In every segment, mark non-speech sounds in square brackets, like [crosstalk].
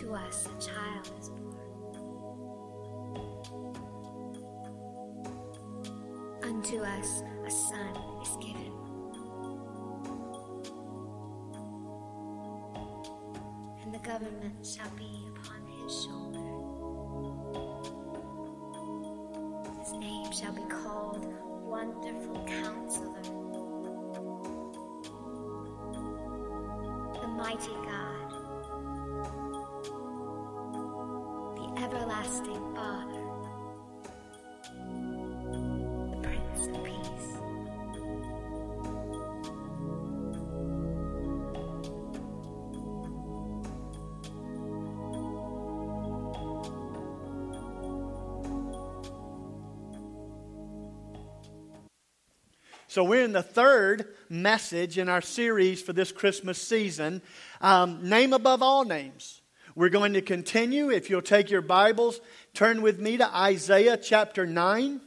to us a child is born. Unto us a son is given. And the government shall be upon his shoulder. His name shall be called Wonderful Counselor, the Mighty God, Everlasting Father, the Prince of Peace. So, we're in the third message in our series for this Christmas season um, Name Above All Names. We're going to continue. If you'll take your Bibles, turn with me to Isaiah chapter 9.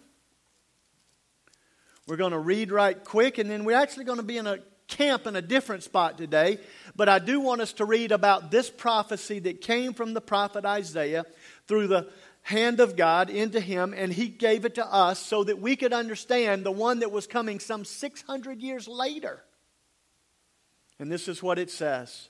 We're going to read right quick, and then we're actually going to be in a camp in a different spot today. But I do want us to read about this prophecy that came from the prophet Isaiah through the hand of God into him, and he gave it to us so that we could understand the one that was coming some 600 years later. And this is what it says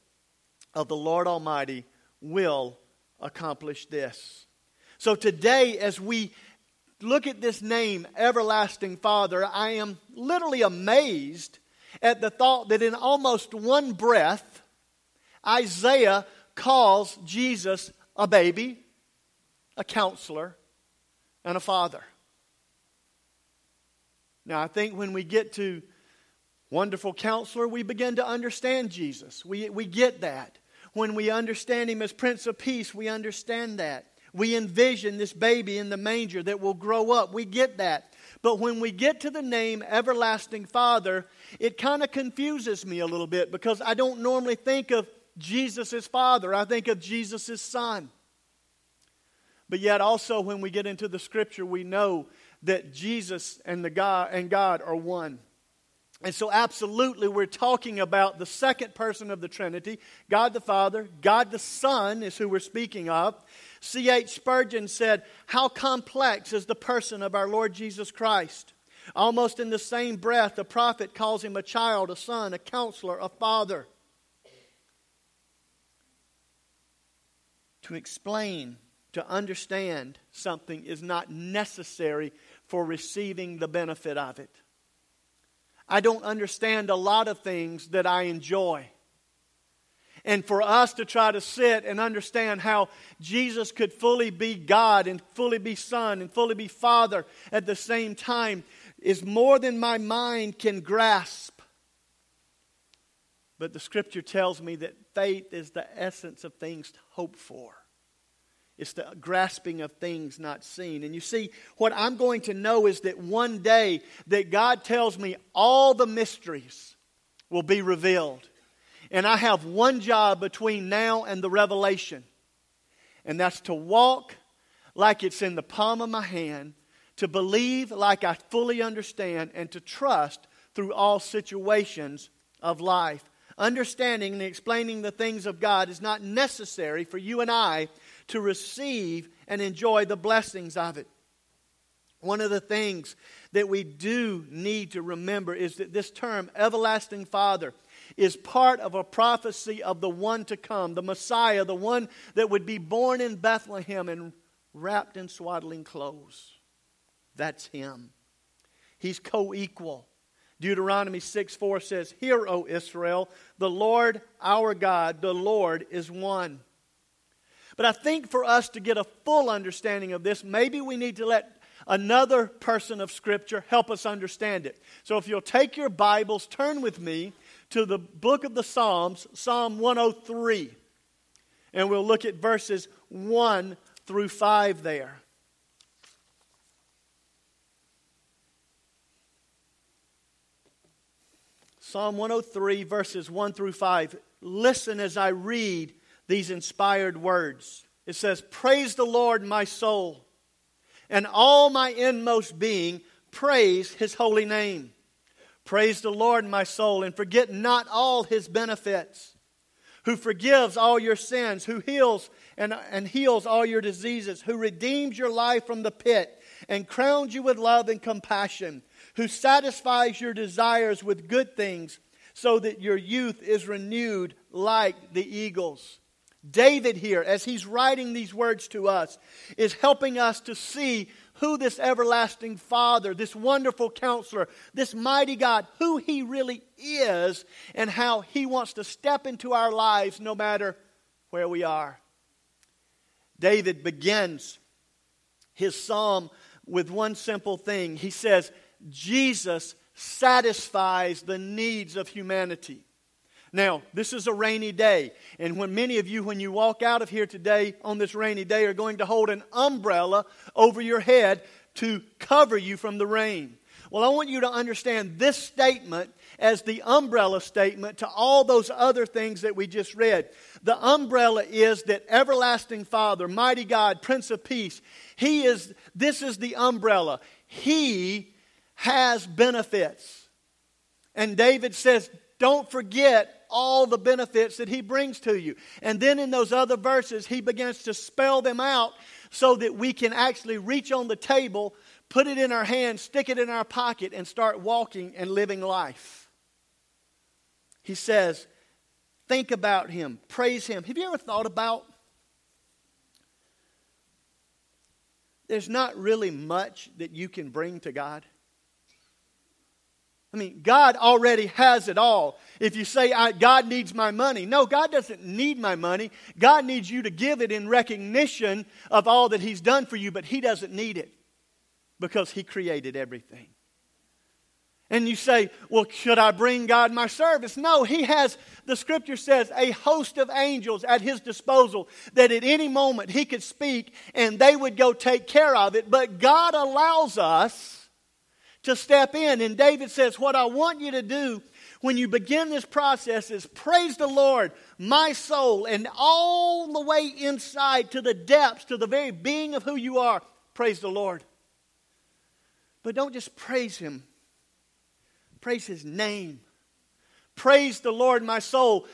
of the Lord Almighty will accomplish this. So today, as we look at this name, Everlasting Father, I am literally amazed at the thought that in almost one breath, Isaiah calls Jesus a baby, a counselor, and a father. Now, I think when we get to wonderful counselor, we begin to understand Jesus. We, we get that. When we understand him as Prince of Peace, we understand that. We envision this baby in the manger that will grow up. We get that. But when we get to the name Everlasting Father, it kind of confuses me a little bit because I don't normally think of Jesus' as father. I think of Jesus' as son. But yet also when we get into the scripture, we know that Jesus and the God and God are one. And so absolutely we're talking about the second person of the Trinity, God the Father, God the Son is who we're speaking of. C.H. Spurgeon said, How complex is the person of our Lord Jesus Christ? Almost in the same breath, the prophet calls him a child, a son, a counselor, a father. to explain, to understand something is not necessary for receiving the benefit of it. I don't understand a lot of things that I enjoy. And for us to try to sit and understand how Jesus could fully be God and fully be Son and fully be Father at the same time is more than my mind can grasp. But the scripture tells me that faith is the essence of things to hope for. It's the grasping of things not seen. And you see, what I'm going to know is that one day that God tells me all the mysteries will be revealed. And I have one job between now and the revelation. And that's to walk like it's in the palm of my hand, to believe like I fully understand, and to trust through all situations of life. Understanding and explaining the things of God is not necessary for you and I to receive and enjoy the blessings of it. One of the things that we do need to remember is that this term, everlasting Father, is part of a prophecy of the one to come, the Messiah, the one that would be born in Bethlehem and wrapped in swaddling clothes. That's him. He's co equal. Deuteronomy 6 4 says, Hear, O Israel, the Lord our God, the Lord is one. But I think for us to get a full understanding of this, maybe we need to let another person of Scripture help us understand it. So if you'll take your Bibles, turn with me to the book of the Psalms, Psalm 103. And we'll look at verses 1 through 5 there. Psalm 103, verses 1 through 5. Listen as I read these inspired words. It says, Praise the Lord, my soul, and all my inmost being, praise his holy name. Praise the Lord, my soul, and forget not all his benefits, who forgives all your sins, who heals and, and heals all your diseases, who redeems your life from the pit and crowns you with love and compassion, who satisfies your desires with good things so that your youth is renewed like the eagles. David, here, as he's writing these words to us, is helping us to see who this everlasting Father, this wonderful counselor, this mighty God, who he really is, and how he wants to step into our lives no matter where we are. David begins his psalm with one simple thing. He says, Jesus satisfies the needs of humanity. Now, this is a rainy day, and when many of you, when you walk out of here today on this rainy day, are going to hold an umbrella over your head to cover you from the rain. Well, I want you to understand this statement as the umbrella statement to all those other things that we just read. The umbrella is that everlasting Father, mighty God, Prince of Peace, He is, this is the umbrella. He has benefits. And David says, don't forget all the benefits that he brings to you. And then in those other verses, he begins to spell them out so that we can actually reach on the table, put it in our hand, stick it in our pocket, and start walking and living life. He says, Think about him, praise him. Have you ever thought about there's not really much that you can bring to God? I mean, God already has it all. If you say, God needs my money, no, God doesn't need my money. God needs you to give it in recognition of all that He's done for you, but He doesn't need it because He created everything. And you say, well, should I bring God my service? No, He has, the scripture says, a host of angels at His disposal that at any moment He could speak and they would go take care of it. But God allows us to step in. And David says, What I want you to do when you begin this process is praise the Lord, my soul, and all the way inside to the depths, to the very being of who you are. Praise the Lord. But don't just praise Him, praise His name. Praise the Lord, my soul.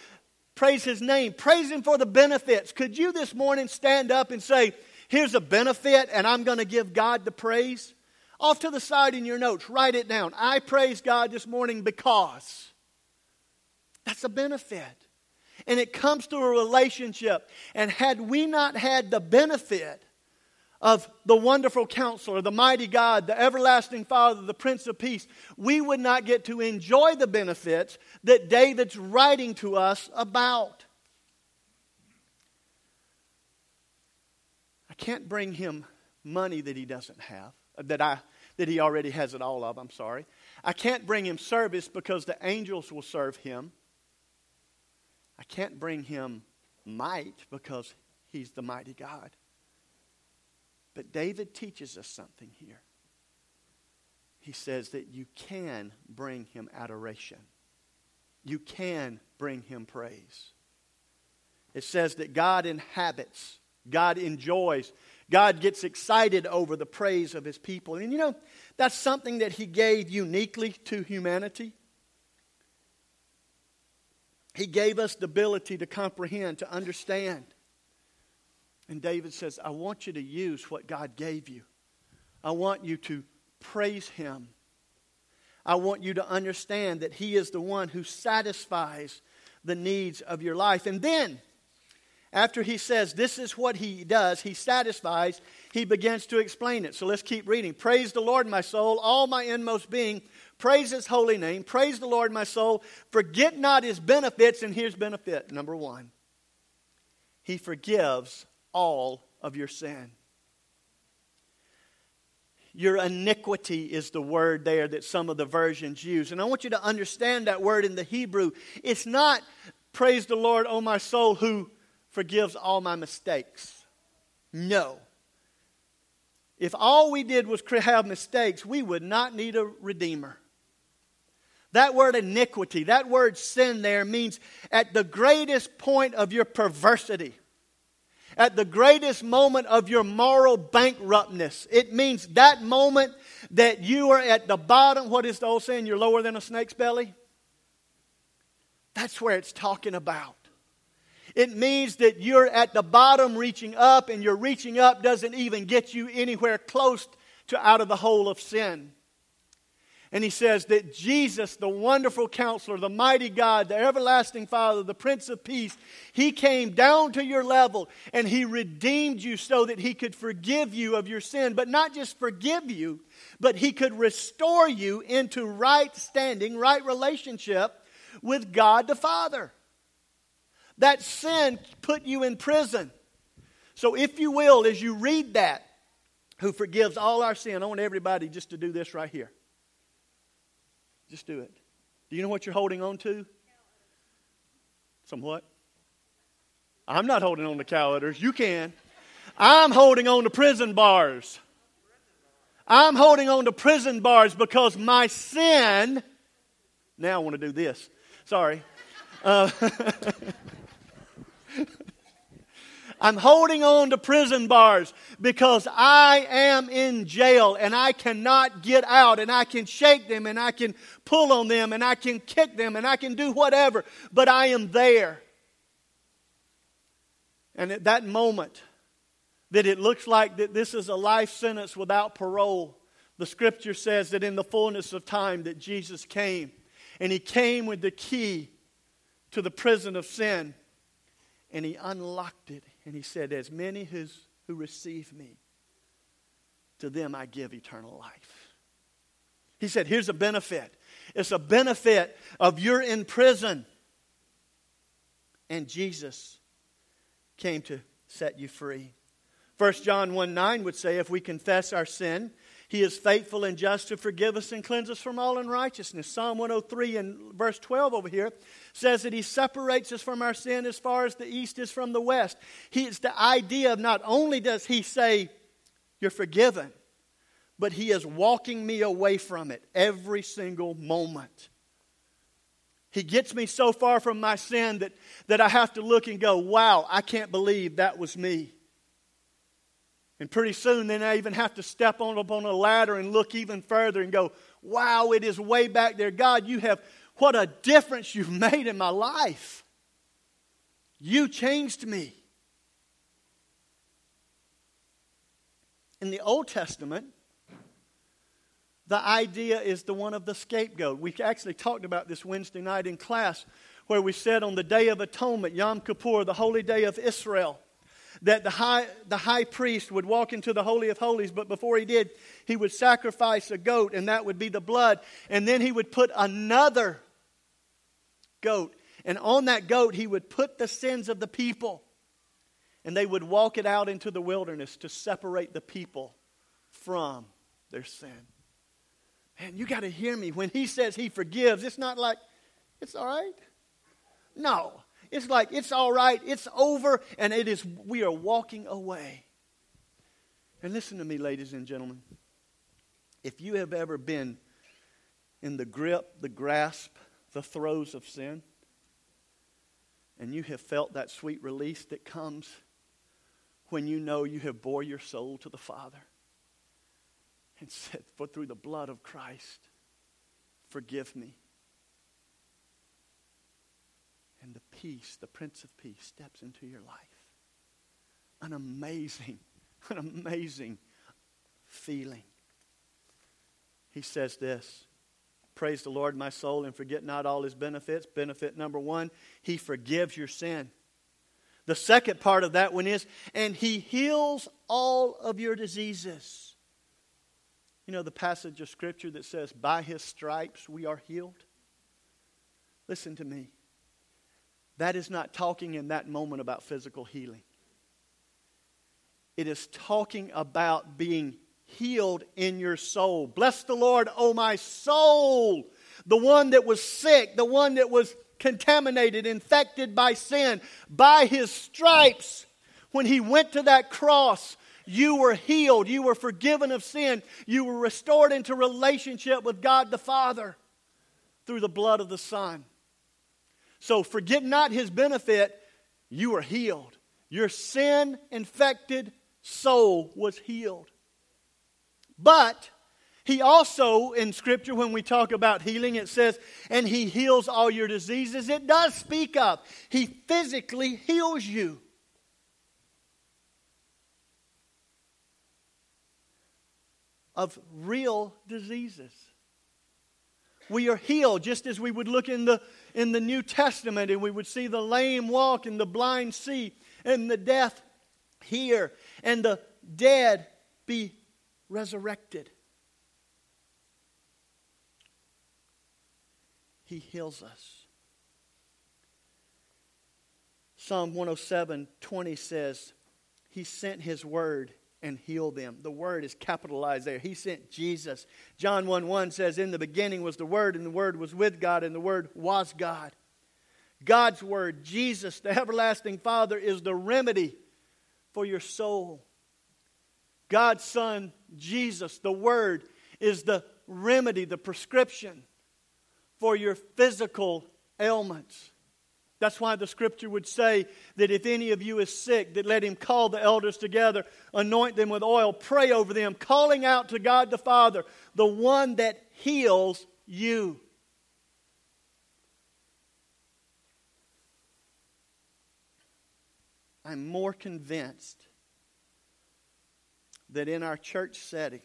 Praise His name. Praise Him for the benefits. Could you this morning stand up and say, Here's a benefit, and I'm going to give God the praise? Off to the side in your notes, write it down. I praise God this morning because. That's a benefit. And it comes through a relationship. And had we not had the benefit of the wonderful counselor, the mighty God, the everlasting Father, the Prince of Peace, we would not get to enjoy the benefits that David's writing to us about. I can't bring him money that he doesn't have that I that he already has it all of. I'm sorry. I can't bring him service because the angels will serve him. I can't bring him might because he's the mighty God. But David teaches us something here. He says that you can bring him adoration. You can bring him praise. It says that God inhabits, God enjoys God gets excited over the praise of his people. And you know, that's something that he gave uniquely to humanity. He gave us the ability to comprehend, to understand. And David says, I want you to use what God gave you. I want you to praise him. I want you to understand that he is the one who satisfies the needs of your life. And then, after he says this is what he does, he satisfies, he begins to explain it. So let's keep reading. Praise the Lord, my soul, all my inmost being. Praise his holy name. Praise the Lord, my soul. Forget not his benefits. And here's benefit number one He forgives all of your sin. Your iniquity is the word there that some of the versions use. And I want you to understand that word in the Hebrew. It's not, praise the Lord, O my soul, who forgives all my mistakes. No. If all we did was have mistakes, we would not need a redeemer. That word iniquity, that word sin there means at the greatest point of your perversity, at the greatest moment of your moral bankruptness. It means that moment that you are at the bottom. What is the old saying? You're lower than a snake's belly? That's where it's talking about. It means that you're at the bottom reaching up, and your reaching up doesn't even get you anywhere close to out of the hole of sin. And he says that Jesus, the wonderful counselor, the mighty God, the everlasting Father, the Prince of Peace, he came down to your level and he redeemed you so that he could forgive you of your sin. But not just forgive you, but he could restore you into right standing, right relationship with God the Father. That sin put you in prison. So, if you will, as you read that, who forgives all our sin, I want everybody just to do this right here. Just do it. Do you know what you're holding on to? Somewhat. I'm not holding on to calendars. You can. I'm holding on to prison bars. I'm holding on to prison bars because my sin. Now I want to do this. Sorry. Uh, [laughs] I'm holding on to prison bars because I am in jail and I cannot get out and I can shake them and I can pull on them and I can kick them and I can do whatever, but I am there. And at that moment that it looks like that this is a life sentence without parole, the scripture says that in the fullness of time that Jesus came and he came with the key to the prison of sin and he unlocked it and he said, As many who's, who receive me, to them I give eternal life. He said, Here's a benefit. It's a benefit of you're in prison. And Jesus came to set you free. 1 John 1 9 would say, If we confess our sin, he is faithful and just to forgive us and cleanse us from all unrighteousness. Psalm 103 and verse 12 over here says that He separates us from our sin as far as the east is from the west. He, it's the idea of not only does He say, You're forgiven, but He is walking me away from it every single moment. He gets me so far from my sin that, that I have to look and go, Wow, I can't believe that was me. And pretty soon, then I even have to step on up on a ladder and look even further and go, wow, it is way back there. God, you have, what a difference you've [laughs] made in my life. You changed me. In the Old Testament, the idea is the one of the scapegoat. We actually talked about this Wednesday night in class where we said on the Day of Atonement, Yom Kippur, the holy day of Israel, that the high, the high priest would walk into the Holy of Holies, but before he did, he would sacrifice a goat, and that would be the blood. And then he would put another goat. And on that goat, he would put the sins of the people. And they would walk it out into the wilderness to separate the people from their sin. Man, you got to hear me. When he says he forgives, it's not like, it's all right. No. It's like it's all right, it's over, and it is we are walking away. And listen to me, ladies and gentlemen. If you have ever been in the grip, the grasp, the throes of sin, and you have felt that sweet release that comes when you know you have bore your soul to the Father and [laughs] said, For through the blood of Christ, forgive me. And the peace, the Prince of Peace, steps into your life. An amazing, [laughs] an amazing feeling. He says this Praise the Lord, my soul, and forget not all his benefits. Benefit number one, he forgives your sin. The second part of that one is, and he heals all of your diseases. You know the passage of Scripture that says, By his stripes we are healed? Listen to me. That is not talking in that moment about physical healing. It is talking about being healed in your soul. Bless the Lord, oh my soul. The one that was sick, the one that was contaminated, infected by sin. By his stripes, when he went to that cross, you were healed. You were forgiven of sin. You were restored into relationship with God the Father through the blood of the Son. So forget not his benefit. You were healed. Your sin infected soul was healed. But he also, in Scripture, when we talk about healing, it says, and he heals all your diseases. It does speak of, he physically heals you. Of real diseases. We are healed just as we would look in the, in the New Testament and we would see the lame walk and the blind see and the deaf hear and the dead be resurrected. He heals us. Psalm 107 20 says, He sent His word and heal them. The word is capitalized there. He sent Jesus. John 1 1 says, In the beginning was the Word, and the Word was with God, and the Word was God. God's Word, Jesus, the everlasting Father, is the remedy for your soul. God's Son, Jesus, the Word, is the remedy, the prescription for your physical ailments. That's why the scripture would say that if any of you is sick, that let him call the elders together, anoint them with oil, pray over them, calling out to God the Father, the one that heals you. I'm more convinced that in our church setting,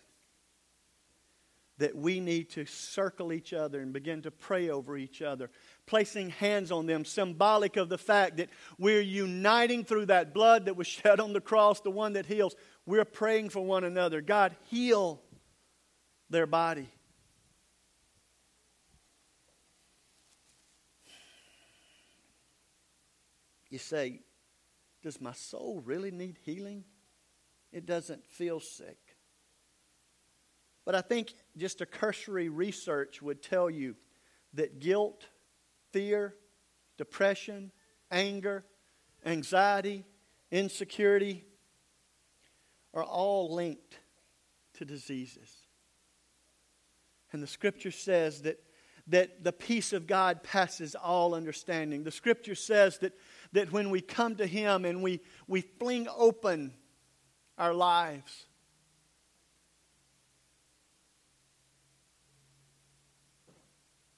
that we need to circle each other and begin to pray over each other, placing hands on them, symbolic of the fact that we're uniting through that blood that was [laughs] shed on the cross, the one that heals. We're praying for one another. God, heal their body. You say, Does my soul really need healing? It doesn't feel sick. But I think just a cursory research would tell you that guilt, fear, depression, anger, anxiety, insecurity are all linked to diseases. And the scripture says that, that the peace of God passes all understanding. The scripture says that, that when we come to Him and we, we fling open our lives,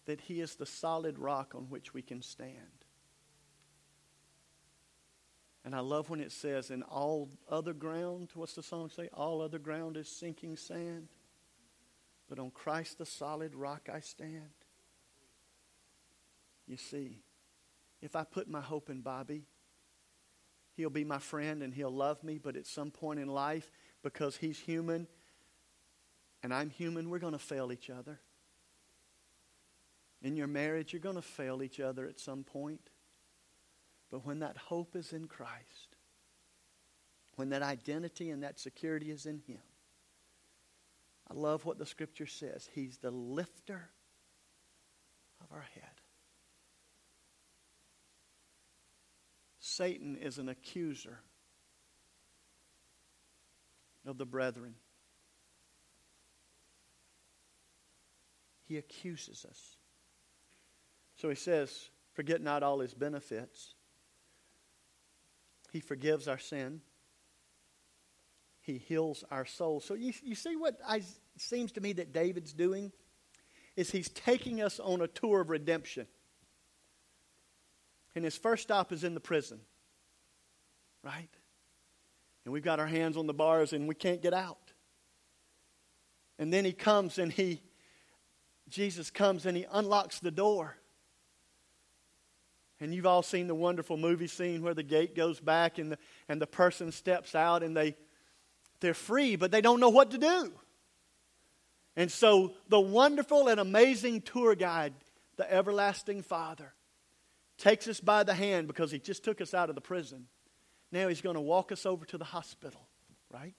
that He is the solid rock on which we can stand. And I love when it says, in all other ground, what's the song say? All other ground is sinking sand. But on Christ the solid rock I stand. You see, if I put my hope in Bobby, he'll be my friend and he'll love me, but at some point in life, because he's human and I'm human, we're going to fail each other. In your marriage, you're going to fail each other at some point. But when that hope is in Christ, when that identity and that security is in Him, I love what the Scripture says. He's the lifter of our head. Satan is an accuser of the brethren. He accuses us. So he says, Forget not all his benefits. He forgives our sin. He heals our soul. So you, you see what I, seems to me that David's doing? Is he's taking us on a tour of redemption. And his first stop is in the prison. Right? And we've got our hands on the bars and we can't get out. And then he comes and he, Jesus comes and he unlocks the door. And you've all seen the wonderful movie scene where the gate goes back and the, and the person steps out and they, they're free, but they don't know what to do. And so the wonderful and amazing tour guide, the everlasting Father, takes us by the hand because he just took us out of the prison. Now he's going to walk us over to the hospital, right?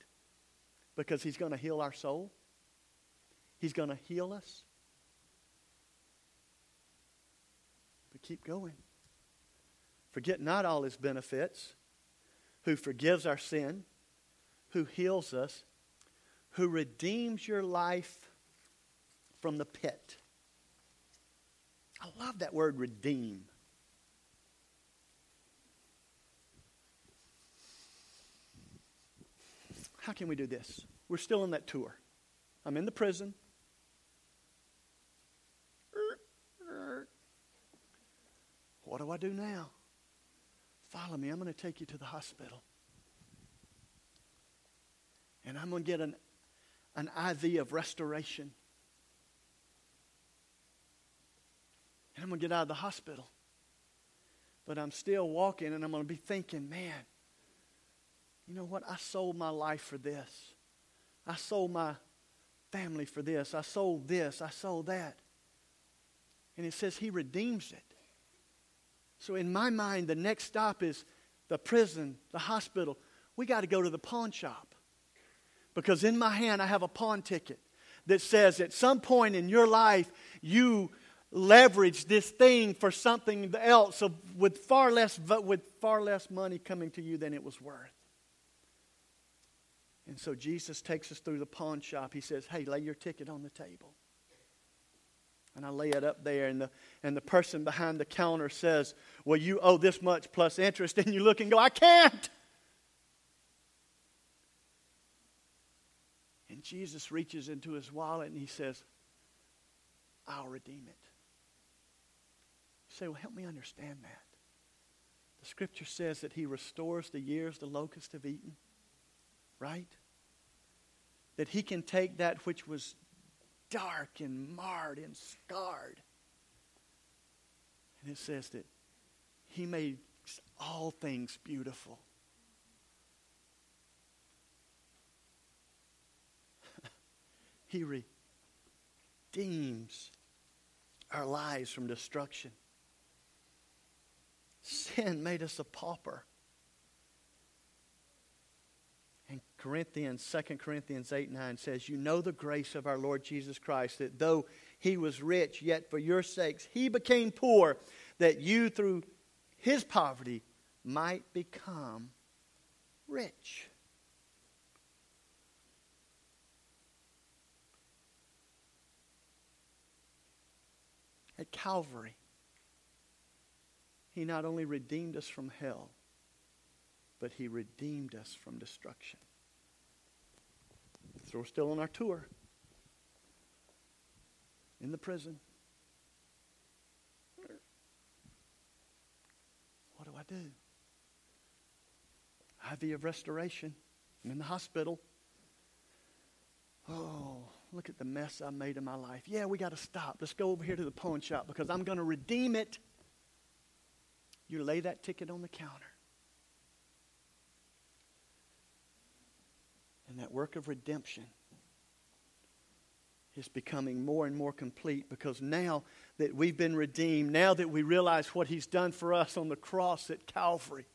Because he's going to heal our soul. He's going to heal us. But keep going. Forget not all his benefits, who forgives our sin, who heals us, who redeems your life from the pit. I love that word redeem. How can we do this? We're still in that tour. I'm in the prison. What do I do now? Follow me. I'm going to take you to the hospital. And I'm going to get an, an IV of restoration. And I'm going to get out of the hospital. But I'm still walking and I'm going to be thinking, man, you know what? I sold my life for this. I sold my family for this. I sold this. I sold that. And it says he redeems it. So in my mind, the next stop is the prison, the hospital. We got to go to the pawn shop. Because in my hand, I have a pawn ticket that says at some point in your life, you leverage this thing for something else with far less with far less money coming to you than it was worth. And so Jesus takes us through the pawn shop. He says, Hey, lay your ticket on the table. And I lay it up there, and the, and the person behind the counter says, Well, you owe this much plus interest. [laughs] And you look and go, I can't. And Jesus reaches into his wallet and he says, I'll redeem it. You say, Well, help me understand that. The scripture says that he restores the years the locusts have eaten right? That he can take that which was dark and marred and scarred. And it says that he made all things beautiful. [laughs] he redeems our lives from destruction. Sin made us a pauper. Corinthians, 2 Corinthians 8 9 says, You know the grace of our Lord Jesus Christ, that though he was rich, yet for your sakes he became poor, that you through his poverty might become rich. At Calvary, he not only redeemed us from hell, but he redeemed us from destruction. So we're still on our tour in the prison. What do I do? IV of restoration. I'm in the hospital. Oh, look at the mess I made in my life. Yeah, we got to stop. Let's go over here to the pawn shop because I'm going to redeem it. You lay that ticket on the counter. And that work of redemption is becoming more and more complete because now that we've been redeemed, now that we realize what He's done for us on the cross at Calvary.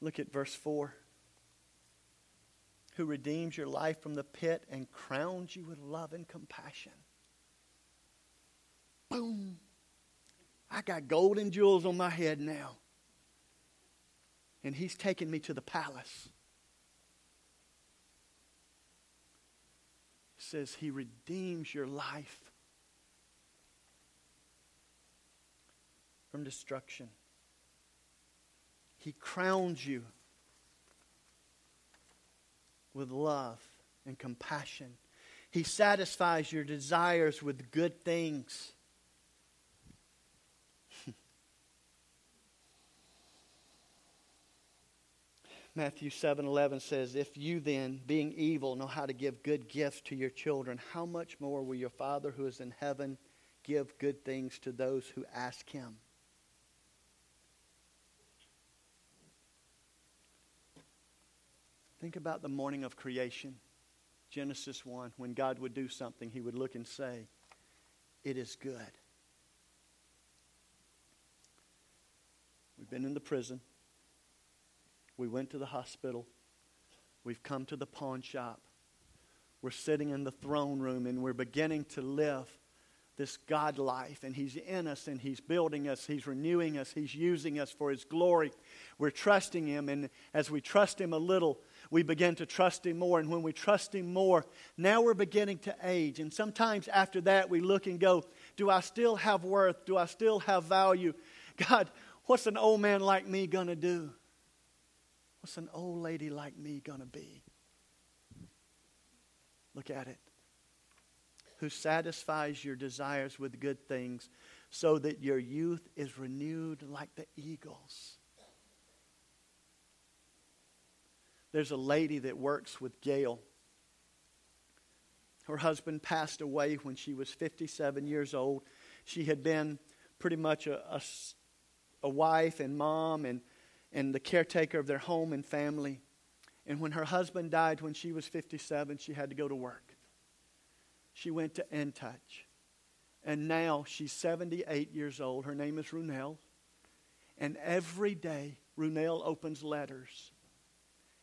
Look at verse 4. Who redeems your life from the pit and crowns you with love and compassion. Boom. I got gold and jewels on my head now and he's taken me to the palace. He says he redeems your life from destruction. He crowns you with love and compassion. He satisfies your desires with good things. Matthew 7 11 says, If you then, being evil, know how to give good gifts to your children, how much more will your Father who is in heaven give good things to those who ask him? Think about the morning of creation, Genesis 1. When God would do something, he would look and say, It is good. We've been in the prison. We went to the hospital. We've come to the pawn shop. We're sitting in the throne room and we're beginning to live this God life, and He's in us, and He's building us, He's renewing us, He's using us for His glory. We're trusting Him, and as we trust Him a little, we begin to trust Him more. And when we trust Him more, now we're beginning to age. And sometimes after that, we look and go, Do I still have worth? Do I still have value? God, what's an old man like me going to do? What's an old lady like me going to be? Look at it. Who satisfies your desires with good things so that your youth is renewed like the eagles. There's a lady that works with Gail. Her husband passed away when she was 57 years old. She had been pretty much a, a, a wife and mom and, and the caretaker of their home and family. And when her husband died when she was 57, she had to go to work. She went to Intouch. And now she's 78 years old. Her name is Runel. And every day, Runel opens letters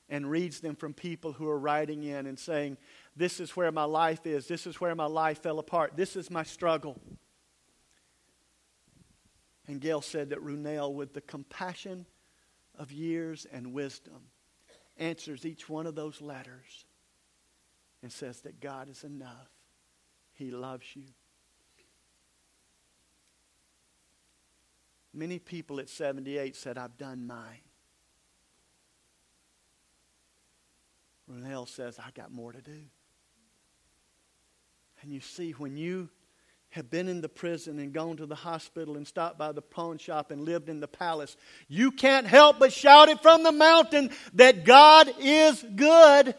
and reads them from people who are writing in and saying, This is where my life is. This is where my life fell apart. This is my struggle. And Gail said that Runel, with the compassion of years and wisdom, answers each one of those letters and says that God is enough. He loves you. Many people at 78 said, I've done mine. Renelle says, I got more to do. And you see, when you have been in the prison and gone to the hospital and stopped by the pawn shop and lived in the palace, you can't help but shout it from the mountain that God is good.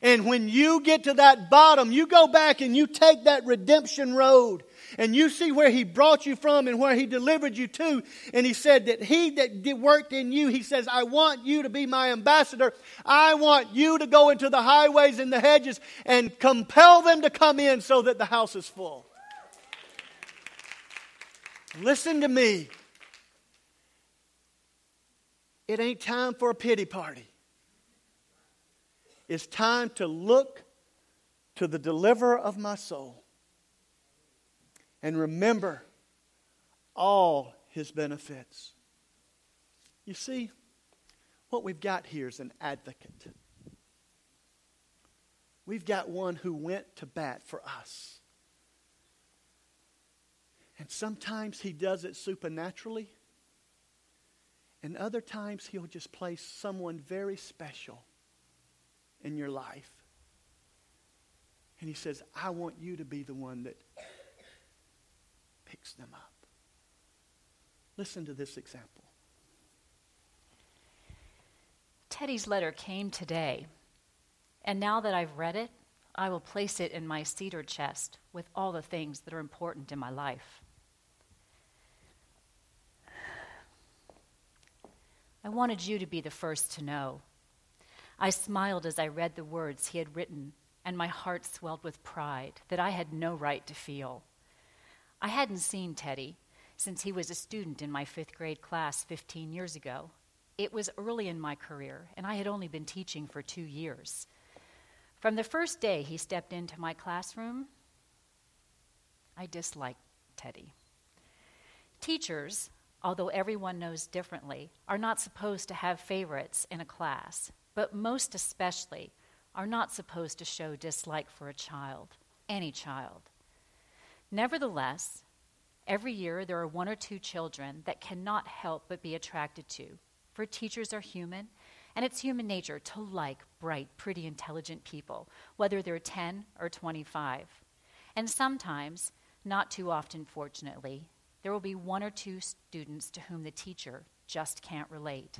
And when you get to that bottom, you go back and you take that redemption road and you see where he brought you from and where he delivered you to. And he said that he that worked in you, he says, I want you to be my ambassador. I want you to go into the highways and the hedges and compel them to come in so that the house is full. Listen to me. It ain't time for a pity party. It's time to look to the deliverer of my soul and remember all his benefits. You see, what we've got here is an advocate. We've got one who went to bat for us. And sometimes he does it supernaturally, and other times he'll just place someone very special in your life. And he says, I want you to be the one that picks them up. Listen to this example. Teddy's letter came today, and now that I've read it, I will place it in my cedar chest with all the things that are important in my life. I wanted you to be the first to know. I smiled as I read the words he had written, and my heart swelled with pride that I had no right to feel. I hadn't seen Teddy since he was a student in my fifth grade class 15 years ago. It was early in my career, and I had only been teaching for two years. From the first day he stepped into my classroom, I disliked Teddy. Teachers, although everyone knows differently, are not supposed to have favorites in a class, but most especially are not supposed to show dislike for a child, any child. Nevertheless, every year there are one or two children that cannot help but be attracted to, for teachers are human, and it's human nature to like bright, pretty, intelligent people, whether they're 10 or 25. And sometimes, not too often, fortunately, there will be one or two students to whom the teacher just can't relate.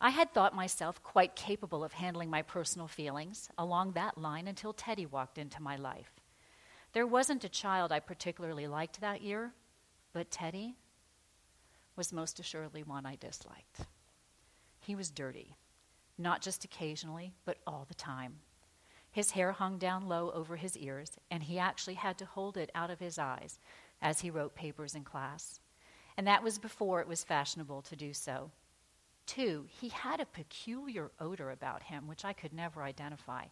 I had thought myself quite capable of handling my personal feelings along that line until Teddy walked into my life. There wasn't a child I particularly liked that year, but Teddy was most assuredly one I disliked. He was dirty, not just occasionally, but all the time. His hair hung down low over his ears, and he actually had to hold it out of his eyes as he wrote papers in class. And that was before it was fashionable to do so. Two, he had a peculiar odor about him which I could never identify.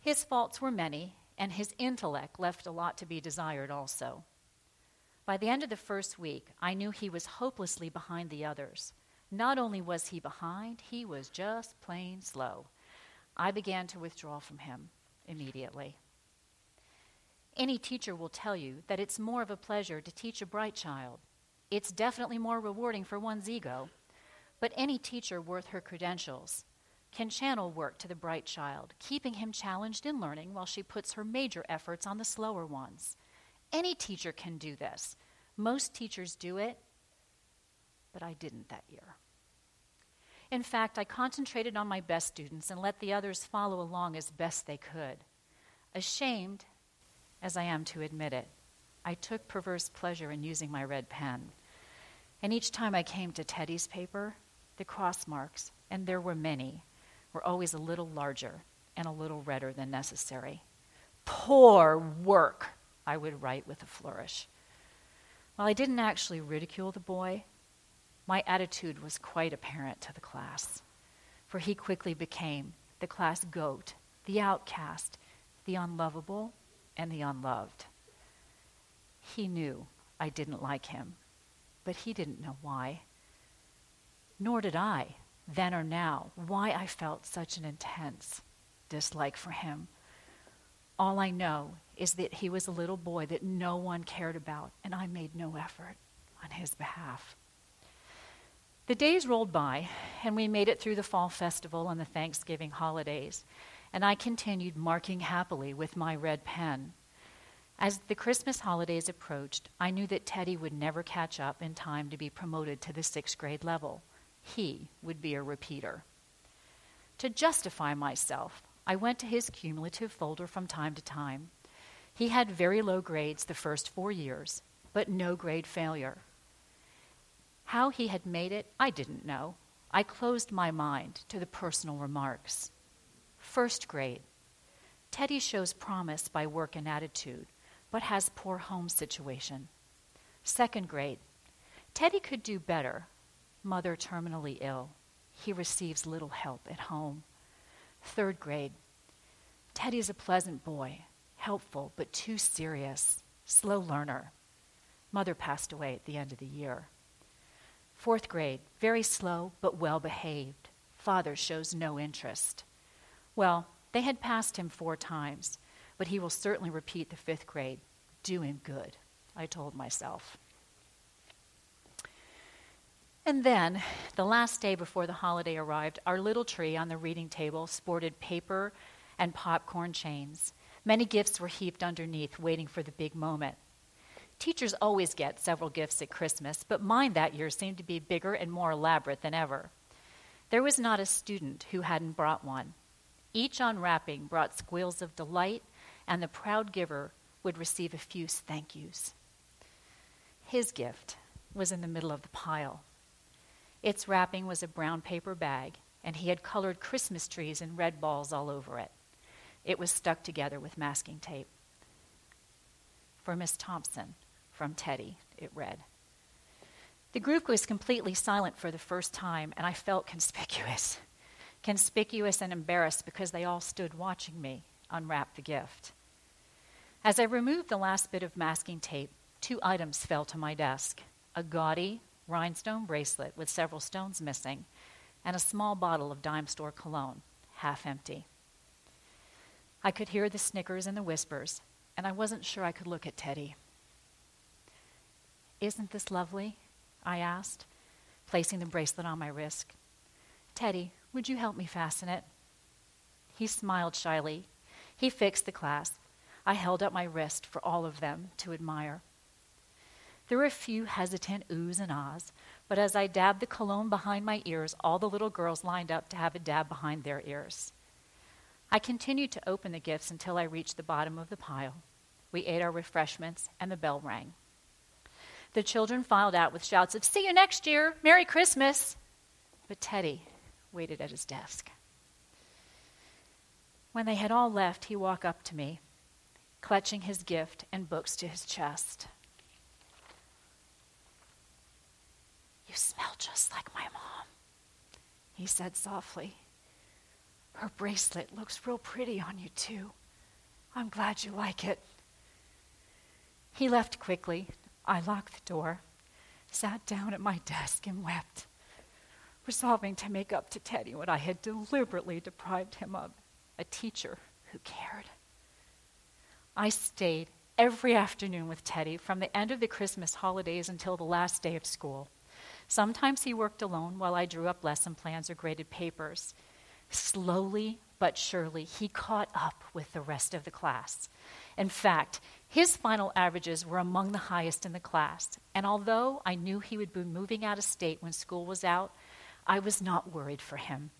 His faults were many, and his intellect left a lot to be desired also. By the end of the first week, I knew he was hopelessly behind the others. Not only was he behind, he was just plain slow. I began to withdraw from him immediately. Any teacher will tell you that it's more of a pleasure to teach a bright child. It's definitely more rewarding for one's ego. But any teacher worth her credentials can channel work to the bright child, keeping him challenged in learning while she puts her major efforts on the slower ones. Any teacher can do this. Most teachers do it, but I didn't that year. In fact, I concentrated on my best students and let the others follow along as best they could. Ashamed as I am to admit it, I took perverse pleasure in using my red pen. And each time I came to Teddy's paper, the cross marks, and there were many, were always a little larger and a little redder than necessary. Poor work, I would write with a flourish. While I didn't actually ridicule the boy, my attitude was quite apparent to the class, for he quickly became the class goat, the outcast, the unlovable, and the unloved. He knew I didn't like him, but he didn't know why. Nor did I, then or now, why I felt such an intense dislike for him. All I know is that he was a little boy that no one cared about, and I made no effort on his behalf. The days rolled by, and we made it through the fall festival and the Thanksgiving holidays and I continued marking happily with my red pen. As the Christmas holidays approached, I knew that Teddy would never catch up in time to be promoted to the sixth grade level. He would be a repeater. To justify myself, I went to his cumulative folder from time to time. He had very low grades the first four years, but no grade failure. How he had made it, I didn't know. I closed my mind to the personal remarks. First grade. Teddy shows promise by work and attitude, but has poor home situation. Second grade. Teddy could do better. Mother terminally ill. He receives little help at home. Third grade. Teddy's a pleasant boy, helpful but too serious, slow learner. Mother passed away at the end of the year. Fourth grade, very slow but well behaved. Father shows no interest. Well, they had passed him four times, but he will certainly repeat the fifth grade. Do him good, I told myself. And then, the last day before the holiday arrived, our little tree on the reading table sported paper and popcorn chains. Many gifts were heaped underneath, waiting for the big moment. Teachers always get several gifts at Christmas, but mine that year seemed to be bigger and more elaborate than ever. There was not a student who hadn't brought one. Each unwrapping brought squeals of delight, and the proud giver would receive a few thank yous. His gift was in the middle of the pile. Its wrapping was a brown paper bag, and he had colored Christmas trees and red balls all over it. It was stuck together with masking tape. For Miss Thompson, from Teddy, it read. The group was completely silent for the first time, and I felt conspicuous conspicuous and embarrassed because they all stood watching me unwrap the gift. As I removed the last bit of masking tape, two items fell to my desk a gaudy rhinestone bracelet with several stones missing, and a small bottle of dime store cologne, half empty. I could hear the snickers and the whispers, and I wasn't sure I could look at Teddy. Isn't this lovely? I asked, placing the bracelet on my wrist. Teddy, would you help me fasten it? He smiled shyly. He fixed the clasp. I held up my wrist for all of them to admire. There were a few hesitant oohs and ahs, but as I dabbed the cologne behind my ears, all the little girls lined up to have a dab behind their ears. I continued to open the gifts until I reached the bottom of the pile. We ate our refreshments, and the bell rang. The children filed out with shouts of, See you next year! Merry Christmas! But Teddy waited at his desk. When they had all left, he walked up to me, clutching his gift and books to his chest. Smell just like my mom, he said softly. Her bracelet looks real pretty on you, too. I'm glad you like it. He left quickly. I locked the door, sat down at my desk, and wept, resolving to make up to Teddy what I had deliberately deprived him of a teacher who cared. I stayed every afternoon with Teddy from the end of the Christmas holidays until the last day of school. Sometimes he worked alone while I drew up lesson plans or graded papers. Slowly but surely, he caught up with the rest of the class. In fact, his final averages were among the highest in the class, and although I knew he would be moving out of state when school was out, I was not worried for him.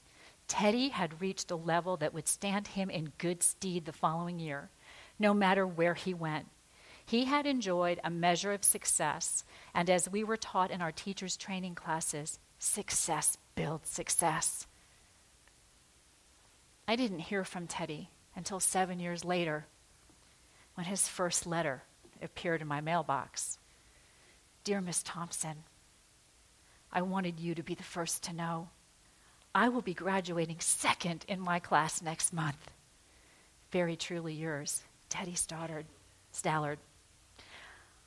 Teddy had reached a level that would stand him in good stead the following year, no matter where he went. He had enjoyed a measure of success, and as we were taught in our teachers' training classes, success builds success. I didn't hear from Teddy until seven years later when his first letter appeared in my mailbox. Dear Miss Thompson, I wanted you to be the first to know. I will be graduating second in my class next month. Very truly yours, Teddy Stoddard, Stallard.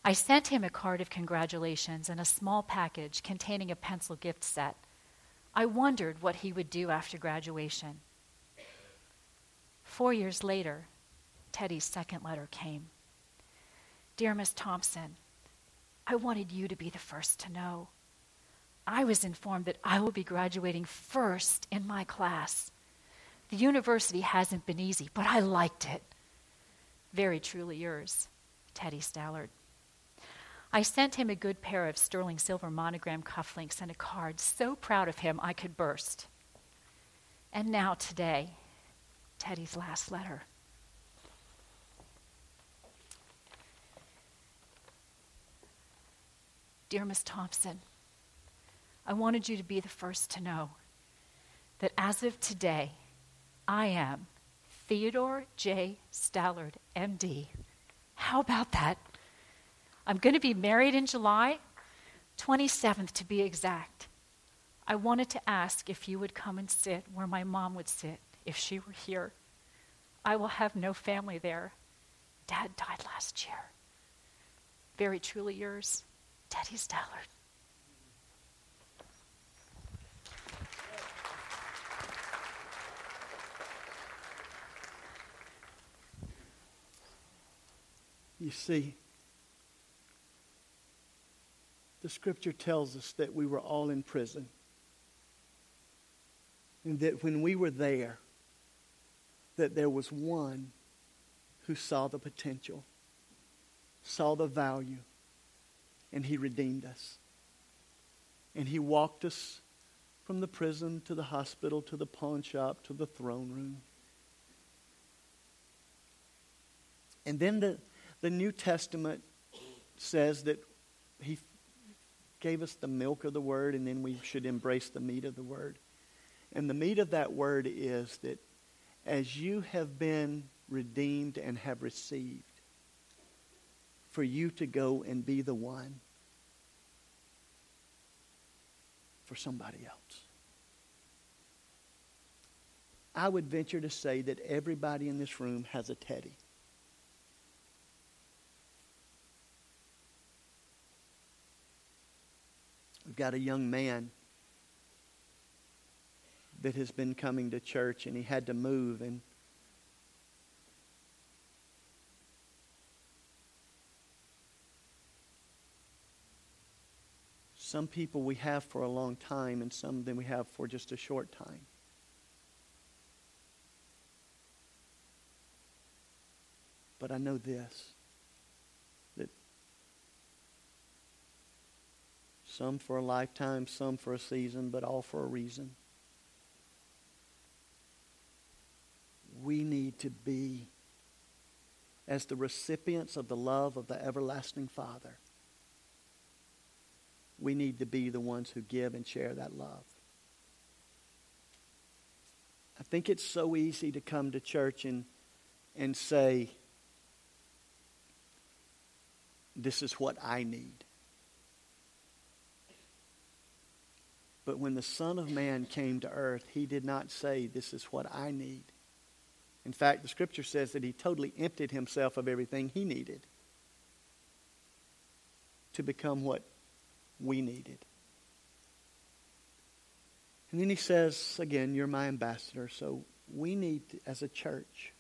I sent him a card of congratulations and a small package containing a pencil gift set. I wondered what he would do after graduation. Four years later, Teddy's second letter came. Dear Miss Thompson, I wanted you to be the first to know. I was informed that I will be graduating first in my class. The university hasn't been easy, but I liked it. Very truly yours, Teddy Stallard. I sent him a good pair of sterling silver monogram cufflinks and a card, so proud of him I could burst. And now, today, Teddy's last letter. Dear Miss Thompson, I wanted you to be the first to know that as of today, I am Theodore J. Stallard, MD. How about that? I'm going to be married in July, 27th to be exact. I wanted to ask if you would come and sit where my mom would sit if she were here. I will have no family there. Dad died last year. Very truly yours, Teddy Stallard. You see, the scripture tells us that we were all in prison. And that when we were there, that there was one who saw the potential, saw the value, and he redeemed us. And he walked us from the prison to the hospital to the pawn shop to the throne room. And then the, the New Testament says that he gave us the milk of the word, and then we should embrace the meat of the word. And the meat of that word is that as you have been redeemed and have received, for you to go and be the one for somebody else. I would venture to say that everybody in this room has a teddy. We've got a young man that has been coming to church and he had to move and some people we have for a long time and some of them we have for just a short time. But i know this that some for a lifetime some for a season but all for a reason we need to be as the recipients of the love of the everlasting Father. We need to be the ones who give and share that love. I think it's so easy to come to church and, and say, This is what I need. But when the Son of Man came to earth, he did not say, This is what I need. In fact, the scripture says that he totally emptied himself of everything he needed to become what we needed. And then he says, again, you're my ambassador. So we need, as a church,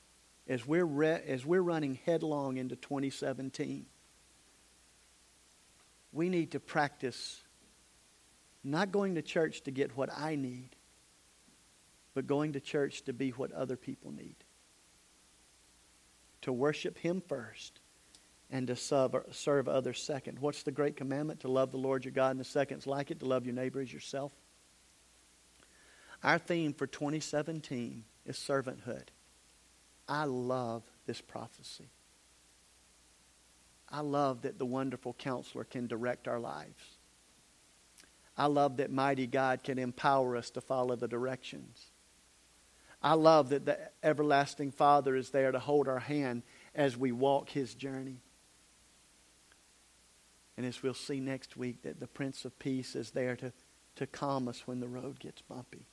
as we're, re- as we're running headlong into 2017, we need to practice not going to church to get what I need, but going to church to be what other people need. To worship Him first and to serve, others second. What's the great commandment? To love the Lord your God, and the second's like it, to love your neighbor as yourself. Our theme for 2017 is servanthood. I love this prophecy. I love that the wonderful counselor can direct our lives. I love that mighty God can empower us to follow the directions. I love that the everlasting Father is there to hold our hand as we walk his journey. And as we'll see next week, that the Prince of Peace is there to, to calm us when the road gets bumpy.